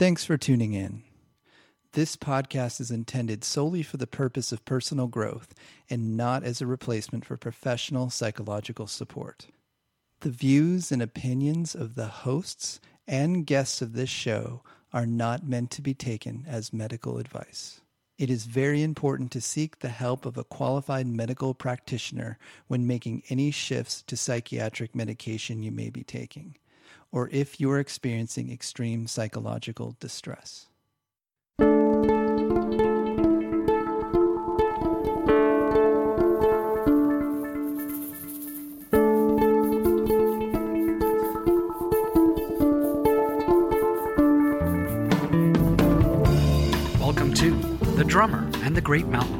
Thanks for tuning in. This podcast is intended solely for the purpose of personal growth and not as a replacement for professional psychological support. The views and opinions of the hosts and guests of this show are not meant to be taken as medical advice. It is very important to seek the help of a qualified medical practitioner when making any shifts to psychiatric medication you may be taking, or if you are experiencing extreme psychological distress. Welcome to The Drummer and the Great Mountain,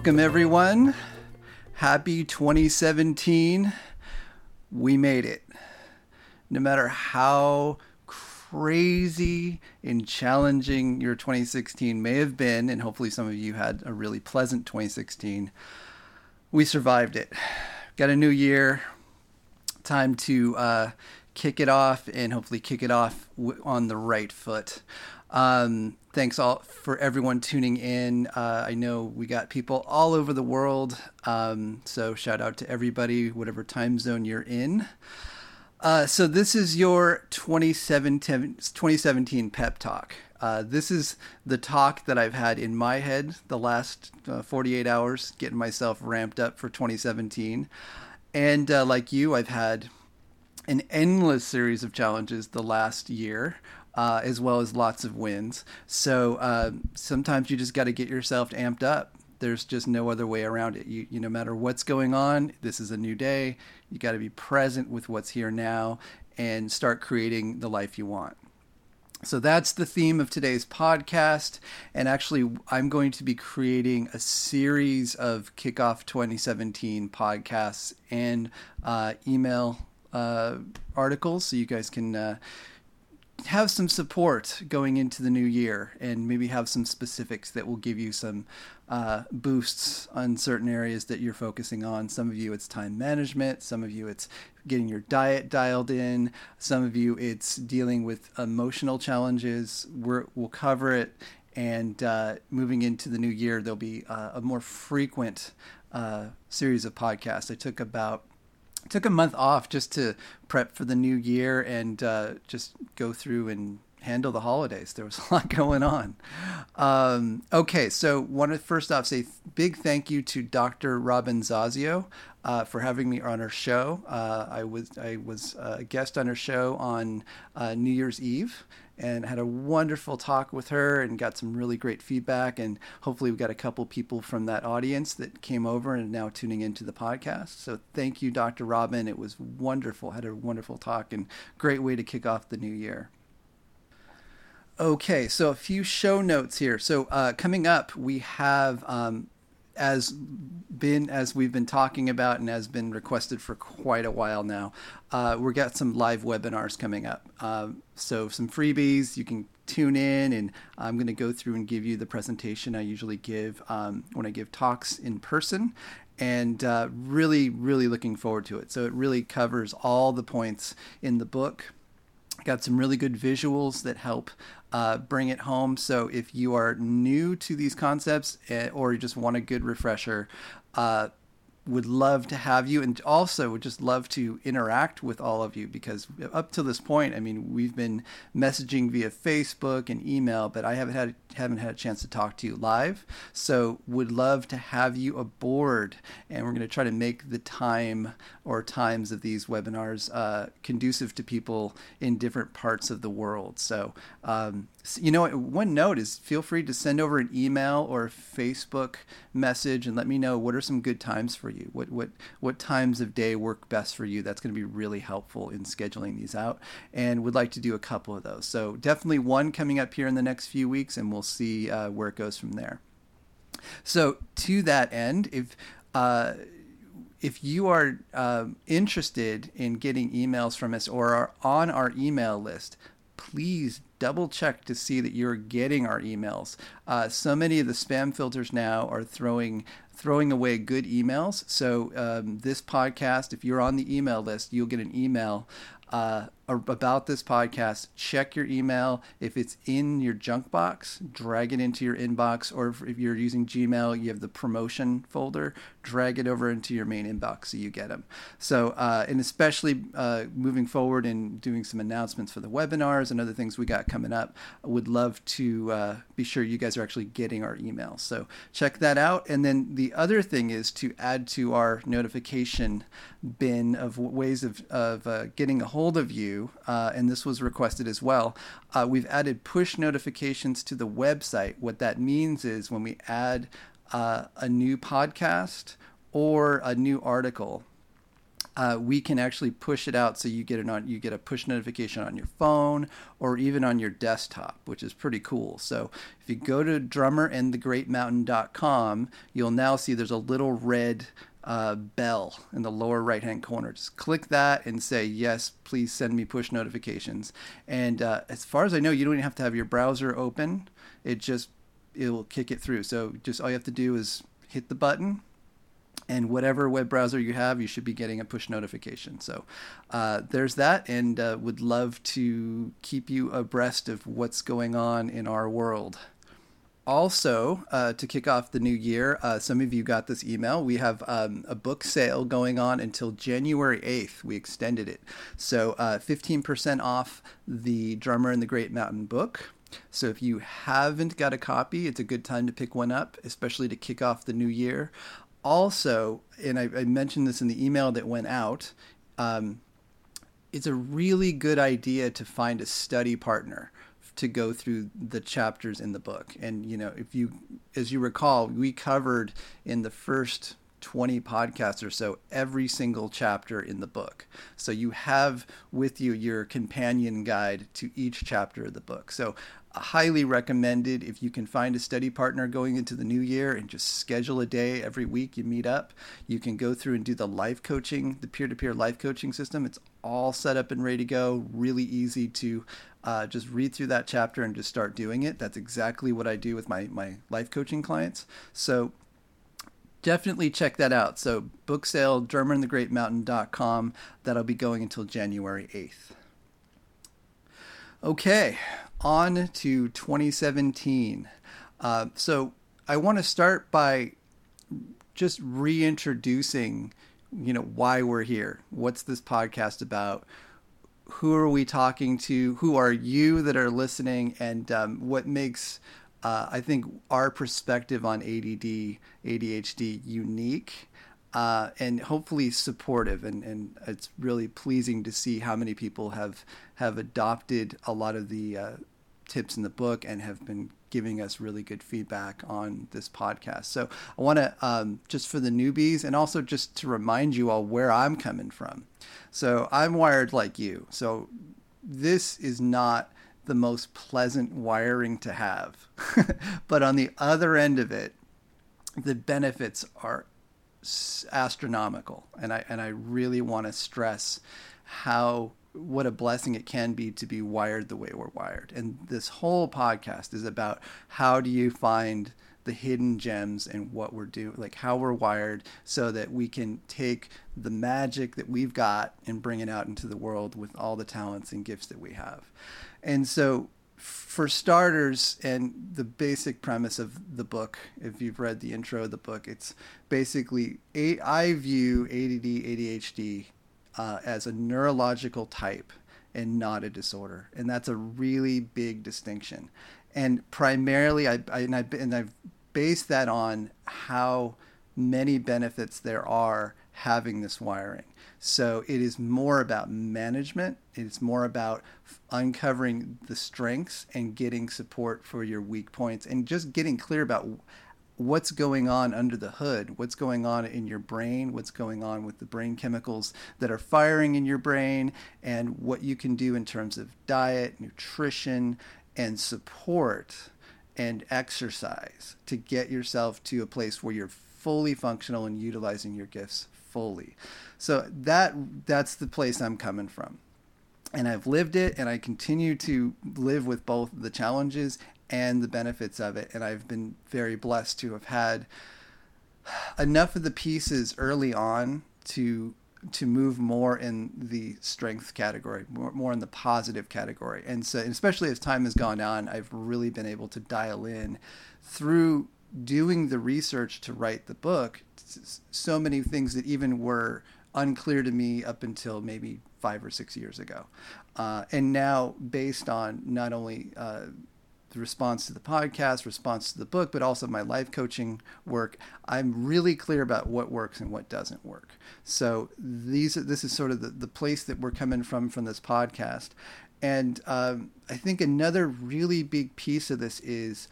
Welcome, everyone. Happy 2017. We made it. No matter how crazy and challenging your 2016 may have been, and hopefully some of you had a really pleasant 2016, we survived it. Got a new year. Time to uh, kick it off and hopefully kick it off on the right foot. Um, thanks all for everyone tuning in. Uh, I know we got people all over the world, um, so shout out to everybody, whatever time zone you're in. Uh, so this is your 2017, 2017 pep talk. Uh, this is the talk that I've had in my head the last uh, 48 hours, getting myself ramped up for 2017. And uh, like you, I've had an endless series of challenges the last year uh, as well as lots of wins. So uh, sometimes you just got to get yourself amped up. There's just no other way around it. You, you no matter what's going on, this is a new day. You got to be present with what's here now and start creating the life you want. So that's the theme of today's podcast. And actually, I'm going to be creating a series of Kickoff 2017 podcasts and uh, email uh, articles so you guys can uh, have some support going into the new year and maybe have some specifics that will give you some uh, boosts on certain areas that you're focusing on. Some of you, it's time management. Some of you, it's getting your diet dialed in. Some of you, it's dealing with emotional challenges. We're, we'll cover it. And uh, moving into the new year, there'll be uh, a more frequent uh, series of podcasts. I took about took a month off just to prep for the new year and uh, just go through and handle the holidays. There was a lot going on. Um, okay, so want to first off say big thank you to Dr. Robin Zasio uh, for having me on her show. Uh, I was I was a guest on her show on uh, New Year's Eve and had a wonderful talk with her and got some really great feedback. And hopefully, we got a couple people from that audience that came over and now tuning into the podcast. So thank you, Dr. Robin. It was wonderful. Had a wonderful talk and great way to kick off the new year. Okay, so a few show notes here. So uh, coming up, we have um, as been as we've been talking about and has been requested for quite a while now. Uh, we've got some live webinars coming up. Um, so some freebies you can tune in, and I'm going to go through and give you the presentation I usually give um, when I give talks in person. And uh, really, really looking forward to it. So it really covers all the points in the book. Got some really good visuals that help uh, bring it home. So if you are new to these concepts eh, or you just want a good refresher, uh, would love to have you and also would just love to interact with all of you because up to this point i mean we've been messaging via facebook and email but i haven't had haven't had a chance to talk to you live so would love to have you aboard and we're going to try to make the time or times of these webinars uh, conducive to people in different parts of the world so um, you know, one note is feel free to send over an email or a Facebook message and let me know what are some good times for you. What what what times of day work best for you? That's going to be really helpful in scheduling these out. And would like to do a couple of those. So definitely one coming up here in the next few weeks, and we'll see uh, where it goes from there. So to that end, if uh, if you are um, interested in getting emails from us or are on our email list, please double check to see that you're getting our emails. Uh, so many of the spam filters now are throwing throwing away good emails. So um, this podcast, if you're on the email list, you'll get an email uh, about this podcast, check your email. If it's in your junk box, drag it into your inbox. Or if, you're using Gmail, you have the promotion folder, drag it over into your main inbox so you get them. So, uh, and especially uh, moving forward and doing some announcements for the webinars and other things we got coming up, I would love to uh, be sure you guys are actually getting our emails. So, check that out. And then the other thing is to add to our notification bin of ways of, of uh, getting a hold of you uh, and this was requested as well, uh, we've added push notifications to the website. What that means is when we add uh, a new podcast or a new article, uh, we can actually push it out so you get it on you get a push notification on your phone or even on your desktop, which is pretty cool. So if you go to drummerandthegreatmountain.com, you'll now see there's a little red uh, bell in the lower right hand corner. Just click that and say, yes, please send me push notifications. And uh, as far as I know, you don't even have to have your browser open. It just, it will kick it through. So just all you have to do is hit the button and whatever web browser you have, you should be getting a push notification. So uh, there's that, and uh, would love to keep you abreast of what's going on in our world also, uh, to kick off the new year, uh, some of you got this email. We have um, a book sale going on until January 8th. We extended it. So, uh, 15% off the Drummer and the Great Mountain book. So, if you haven't got a copy, it's a good time to pick one up, especially to kick off the new year. Also, and I, I mentioned this in the email that went out, um, it's a really good idea to find a study partner to go through the chapters in the book. And you know, if you, as you recall, we covered in the first 20 podcasts or so every single chapter in the book. So you have with you your companion guide to each chapter of the book. So uh, highly recommended if you can find a study partner going into the new year and just schedule a day every week you meet up. You can go through and do the life coaching, the peer to peer life coaching system. It's all set up and ready to go, really easy to uh, just read through that chapter and just start doing it. That's exactly what I do with my, my life coaching clients. So definitely check that out. So book sale, drummerandthegreatmountain.com. That'll be going until January 8th. Okay, on to 2017. Uh, so I want to start by just reintroducing, you know, why we're here. What's this podcast about? Who are we talking to? Who are you that are listening? And um, what makes, uh, I think, our perspective on ADD, ADHD unique uh, and hopefully supportive. And, and it's really pleasing to see how many people have, have adopted a lot of the uh, tips in the book and have been giving us really good feedback on this podcast. So I want to um, just for the newbies and also just to remind you all where I'm coming from. So I'm wired like you. So this is not the most pleasant wiring to have. but on the other end of it, the benefits are astronomical, and I and I really want to stress how what a blessing it can be to be wired the way we're wired. And this whole podcast is about how do you find the hidden gems and what we're doing, like how we're wired, so that we can take the magic that we've got and bring it out into the world with all the talents and gifts that we have. And so, for starters, and the basic premise of the book, if you've read the intro of the book, it's basically I view ADD, ADHD uh, as a neurological type and not a disorder, and that's a really big distinction. And primarily, I, I and I and I've based that on how many benefits there are having this wiring. So it is more about management. It's more about uncovering the strengths and getting support for your weak points and just getting clear about what's going on under the hood, what's going on in your brain, what's going on with the brain chemicals that are firing in your brain, and what you can do in terms of diet, nutrition, and support and exercise to get yourself to a place where you're fully functional and utilizing your gifts fully. So that that's the place I'm coming from. And I've lived it and I continue to live with both the challenges and the benefits of it. And I've been very blessed to have had enough of the pieces early on to to move more in the strength category, more, more in the positive category. And so, especially as time has gone on, I've really been able to dial in through doing the research to write the book. So many things that even were unclear to me up until maybe five or six years ago. Uh, and now, based on not only uh, the response to the podcast, response to the book, but also my life coaching work, I'm really clear about what works and what doesn't work. So these this is sort of the, the place that we're coming from from this podcast. And um, I think another really big piece of this is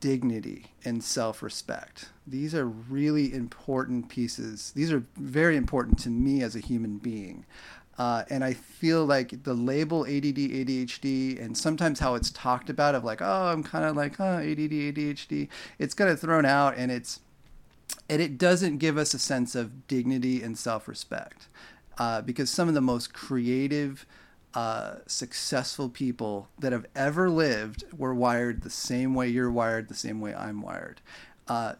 dignity and self respect. These are really important pieces. These are very important to me as a human being. Uh, and I feel like the label ADD, ADHD, and sometimes how it's talked about of like, oh, I'm kind of like, ADD, ADHD, it's kind of thrown out and it's, and it doesn't give us a sense of dignity and self respect. Uh, because some of the most creative, uh, successful people that have ever lived were wired the same way you're wired, the same way I'm wired. Uh,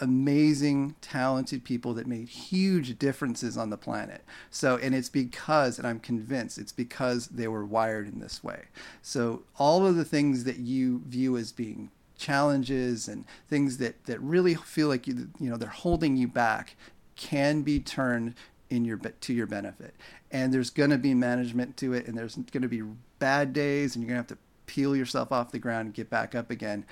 amazing, talented people that made huge differences on the planet. So, and it's because, and I'm convinced, it's because they were wired in this way. So, all of the things that you view as being challenges and things that, that really feel like you, you know they're holding you back can be turned in your to your benefit. And there's going to be management to it, and there's going to be bad days, and you're going to have to peel yourself off the ground and get back up again.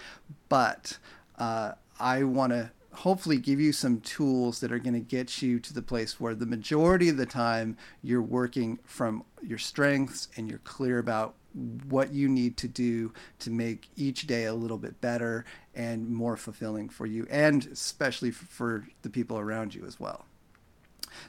But uh, I want to hopefully give you some tools that are going to get you to the place where the majority of the time you're working from your strengths and you're clear about what you need to do to make each day a little bit better and more fulfilling for you and especially for the people around you as well.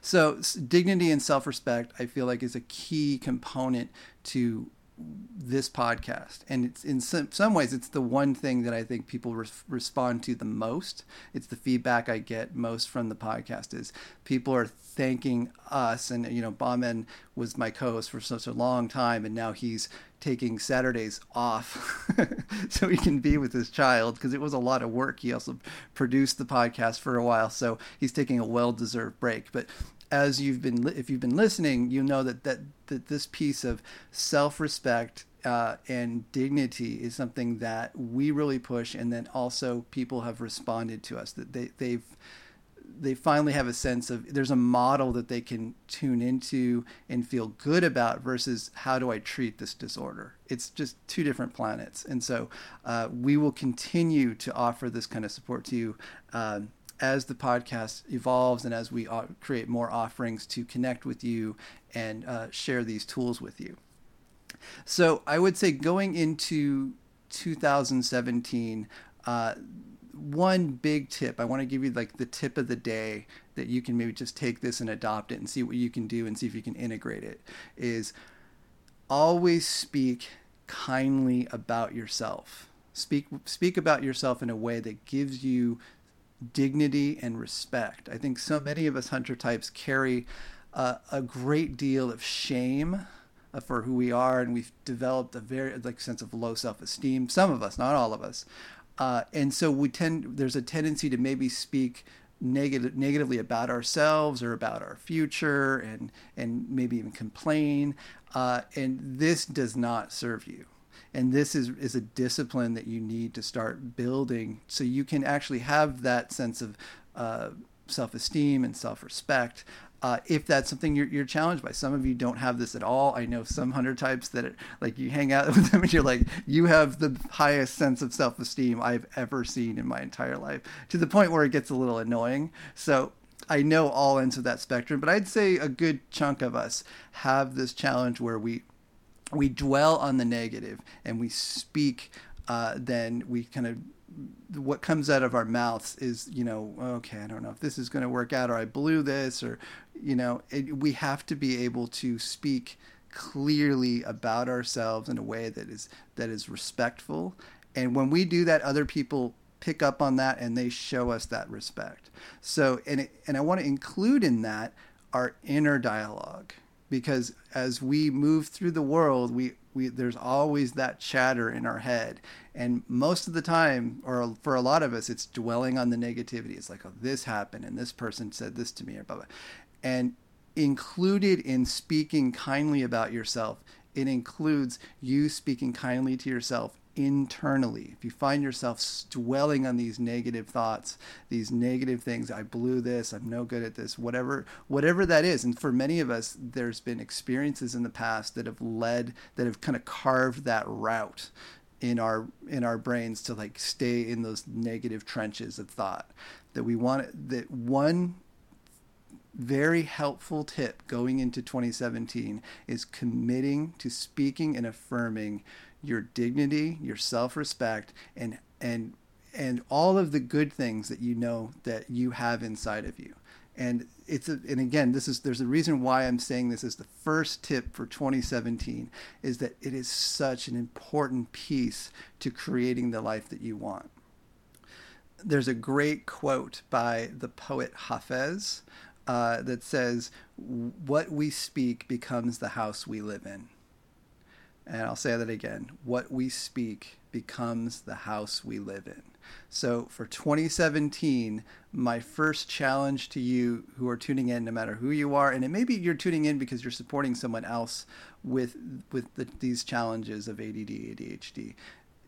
So, dignity and self respect, I feel like, is a key component to this podcast. And it's in some, some ways it's the one thing that i think people respond to the most. It's the feedback i get most from the podcast is people are thanking us. And you know Bahman was my co-host for such a long time and now he's taking saturdays off so he can be with his child because it was a lot of work. He also produced the podcast for a while so he's taking a well-deserved break. But as you've been if you've been listening, you know that that, that this piece of self-respect uh, and dignity is something that we really push, and then also people have responded to us that they they've they finally have a sense of there's a model that they can tune into and feel good about versus how do I treat this disorder. It's just two different planets, and so uh, we will continue to offer this kind of support to you. Um, as the podcast evolves and as we create more offerings to connect with you and uh, share these tools with you. So I would say going into 2017, uh, one big tip I want to give you like the tip of the day that you can maybe just take this and adopt it and see what you can do and see if you can integrate it is always speak kindly about yourself Speak speak about yourself in a way that gives you dignity and respect. I think so many of us hunter types carry uh, a great deal of shame uh, for who we are, and we've developed a very like sense of low self esteem. Some of us, not all of us, uh, and so we tend there's a tendency to maybe speak negative negatively about ourselves or about our future, and and maybe even complain. Uh, and this does not serve you and this is is a discipline that you need to start building. So you can actually have that sense of uh, self-esteem and self-respect uh, if that's something you're, you're challenged by. Some of you don't have this at all. I know some hunter types that like you hang out with them and you're like you have the highest sense of self-esteem i've ever seen in my entire life to the point where it gets a little annoying. So I know all ends of that spectrum, but I'd say a good chunk of us have this challenge where we we dwell on the negative and we speak, uh, then we kind of what comes out of our mouths is you know okay i don't know if this is going to work out or i blew this or you know it, we have to be able to speak clearly about ourselves in a way that is that is respectful. And when we do that other people pick up on that and they show us that respect. So and it, and i want to include in that our inner dialogue because as we move through the world, we, we there's always that chatter in our head, and most of the time, or for a lot of us, it's dwelling on the negativity. It's like, oh, this happened, and this person said this to me, or blah blah, and included in speaking kindly about yourself, it includes you speaking kindly to yourself internally. If you find yourself dwelling on these negative thoughts, these negative things, I blew this, I'm no good at this, whatever whatever that is. And for many of us there's been experiences in the past that have led that have kind of carved that route in our in our brains to like stay in those negative trenches of thought. That we want that one very helpful tip going into 2017 is committing to speaking and affirming your dignity, your self-respect, and and and all of the good things that you know that you have inside of you. And it's a, and again, this is there's a reason why I'm saying this is the first tip for 2017 is that it is such an important piece to creating the life that you want. There's a great quote by the poet Hafez uh, that says, "What we speak becomes the house we live in." And I'll say that again what we speak becomes the house we live in. So for 2017, my first challenge to you who are tuning in, no matter who you are, and it maybe you're tuning in because you're supporting someone else with with the, these challenges of ADD, ADHD.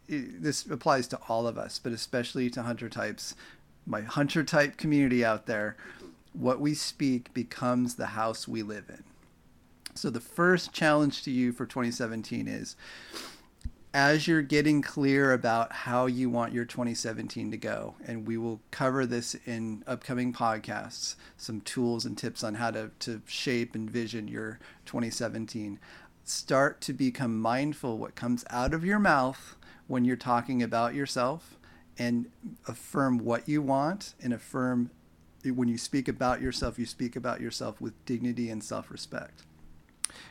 It, this applies to all of us, but especially to hunter types. My hunter type community out there, what we speak becomes the house we live in. So the first challenge to you for 2017 is as you're getting clear about how you want your 2017 to go, and we will cover this in upcoming podcasts, some tools and tips on how to, to shape and vision your 2017. Start to become mindful what comes out of your mouth when you're talking about yourself and affirm what you want and affirm when you speak about yourself, you speak about yourself with dignity and self respect.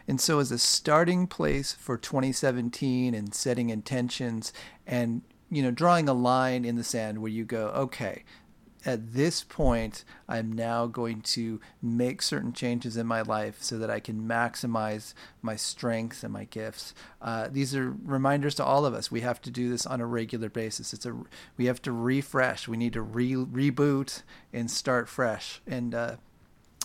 And so, as a starting place for 2017 and setting intentions and you know drawing a line in the sand where you go, okay, at this point, I'm now going to make certain changes in my life so that I can maximize my strengths and my gifts. Uh, these are reminders to all of us. We have to do this on a regular basis. It's a we have to refresh. We need to re- reboot and start fresh. And uh,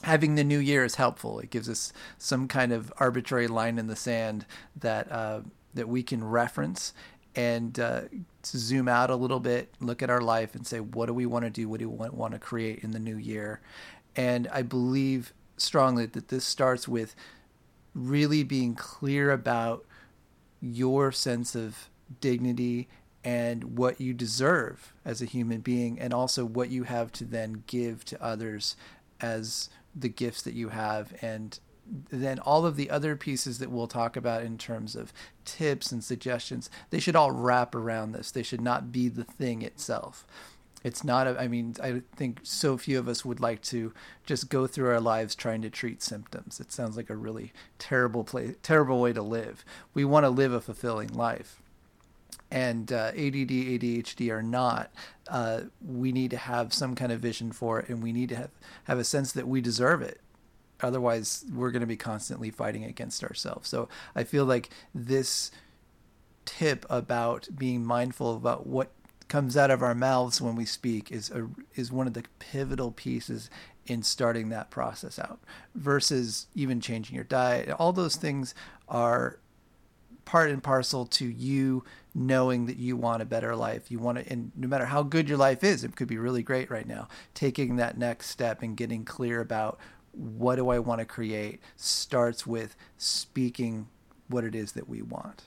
having the new year is helpful. It gives us some kind of arbitrary line in the sand that uh, that we can reference and uh, zoom out a little bit, look at our life, and say, what do we want to do? What do we want, to create in the new year? And I believe strongly that this starts with really being clear about your sense of dignity and what you deserve as a human being, and also what you have to then give to others as the gifts that you have and then all of the other pieces that we'll talk about in terms of tips and suggestions. They should all wrap around this. They should not be the thing itself. It's not a, i mean i think so few of us would like to just go through our lives trying to treat symptoms. It sounds like a really terrible place terrible way to live. We want to live a fulfilling life. And uh, ADD, ADHD are not, uh, we need to have some kind of vision for it, and we need to have, have a sense that we deserve it. Otherwise, we're going to be constantly fighting against ourselves. So I feel like this tip about being mindful about what comes out of our mouths when we speak is a, is one of the pivotal pieces in starting that process out versus even changing your diet. All those things are part and parcel to you knowing that you want a better life. You want to, and no matter how good your life is, it could be really great right now. Taking that next step and getting clear about what do I want to create starts with speaking what it is that we want.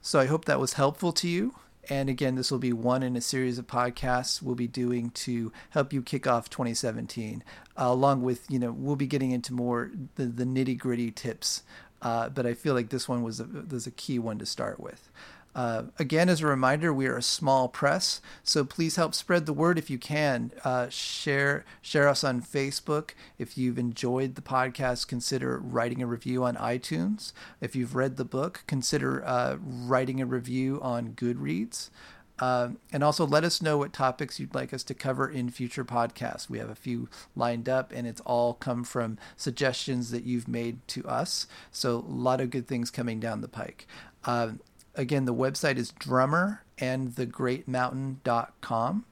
So I hope that was helpful to you. And again, this will be one in a series of podcasts we'll be doing to help you kick off 2017, uh, along with, you know, we'll be getting into more the, the nitty gritty tips. Uh, but I feel like this one was a, was a key one to start with. Uh, again, as a reminder, we are a small press, so please help spread the word if you can. Uh, share share us on Facebook. If you've enjoyed the podcast, consider writing a review on iTunes. If you've read the book, consider uh, writing a review on Goodreads. Uh, and also let us know what topics you'd like us to cover in future podcasts. We have a few lined up, and it's all come from suggestions that you've made to us. So, a lot of good things coming down the pike. Uh, again, the website is drummerandthegreatmountain.com.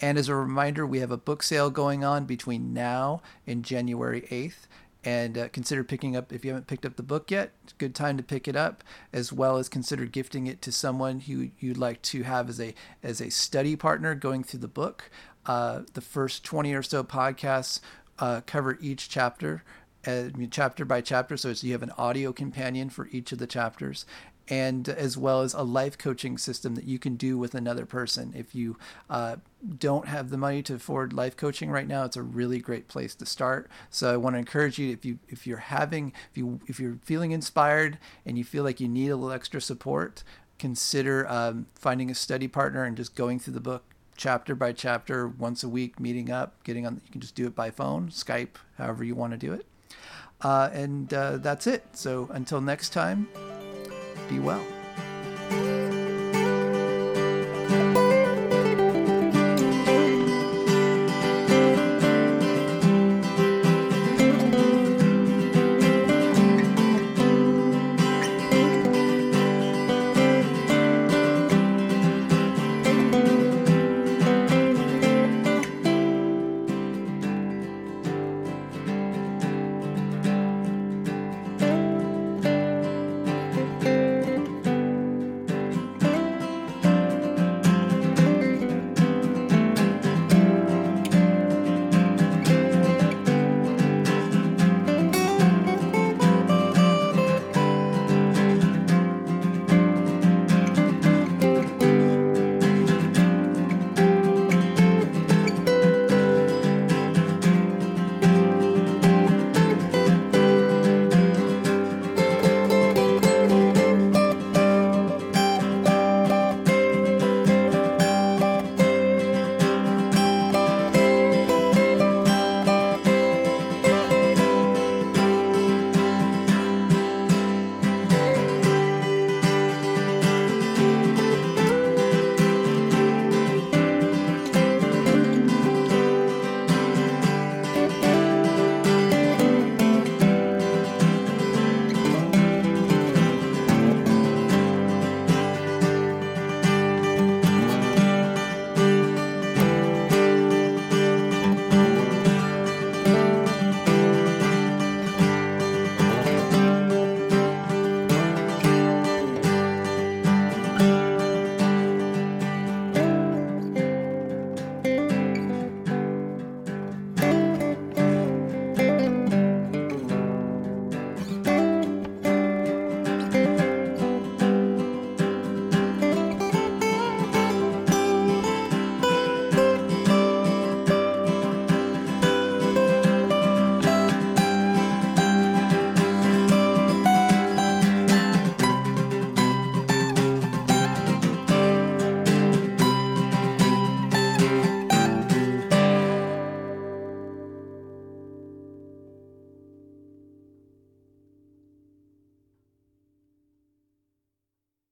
And as a reminder, we have a book sale going on between now and January 8th. And uh, consider picking up, if you haven't picked up the book yet, it's a good time to pick it up, as well as consider gifting it to someone who you'd like to have as a, as a study partner going through the book. Uh, the first 20 or so podcasts uh, cover each chapter. Uh, chapter by chapter, so you have an audio companion for each of the chapters, and as well as a life coaching system that you can do with another person. If you uh, don't have the money to afford life coaching right now, it's a really great place to start. So I want to encourage you if you if you're having if you if you're feeling inspired and you feel like you need a little extra support, consider um, finding a study partner and just going through the book chapter by chapter once a week, meeting up, getting on. You can just do it by phone, Skype, however you want to do it. Uh, and uh, that's it. So until next time be well.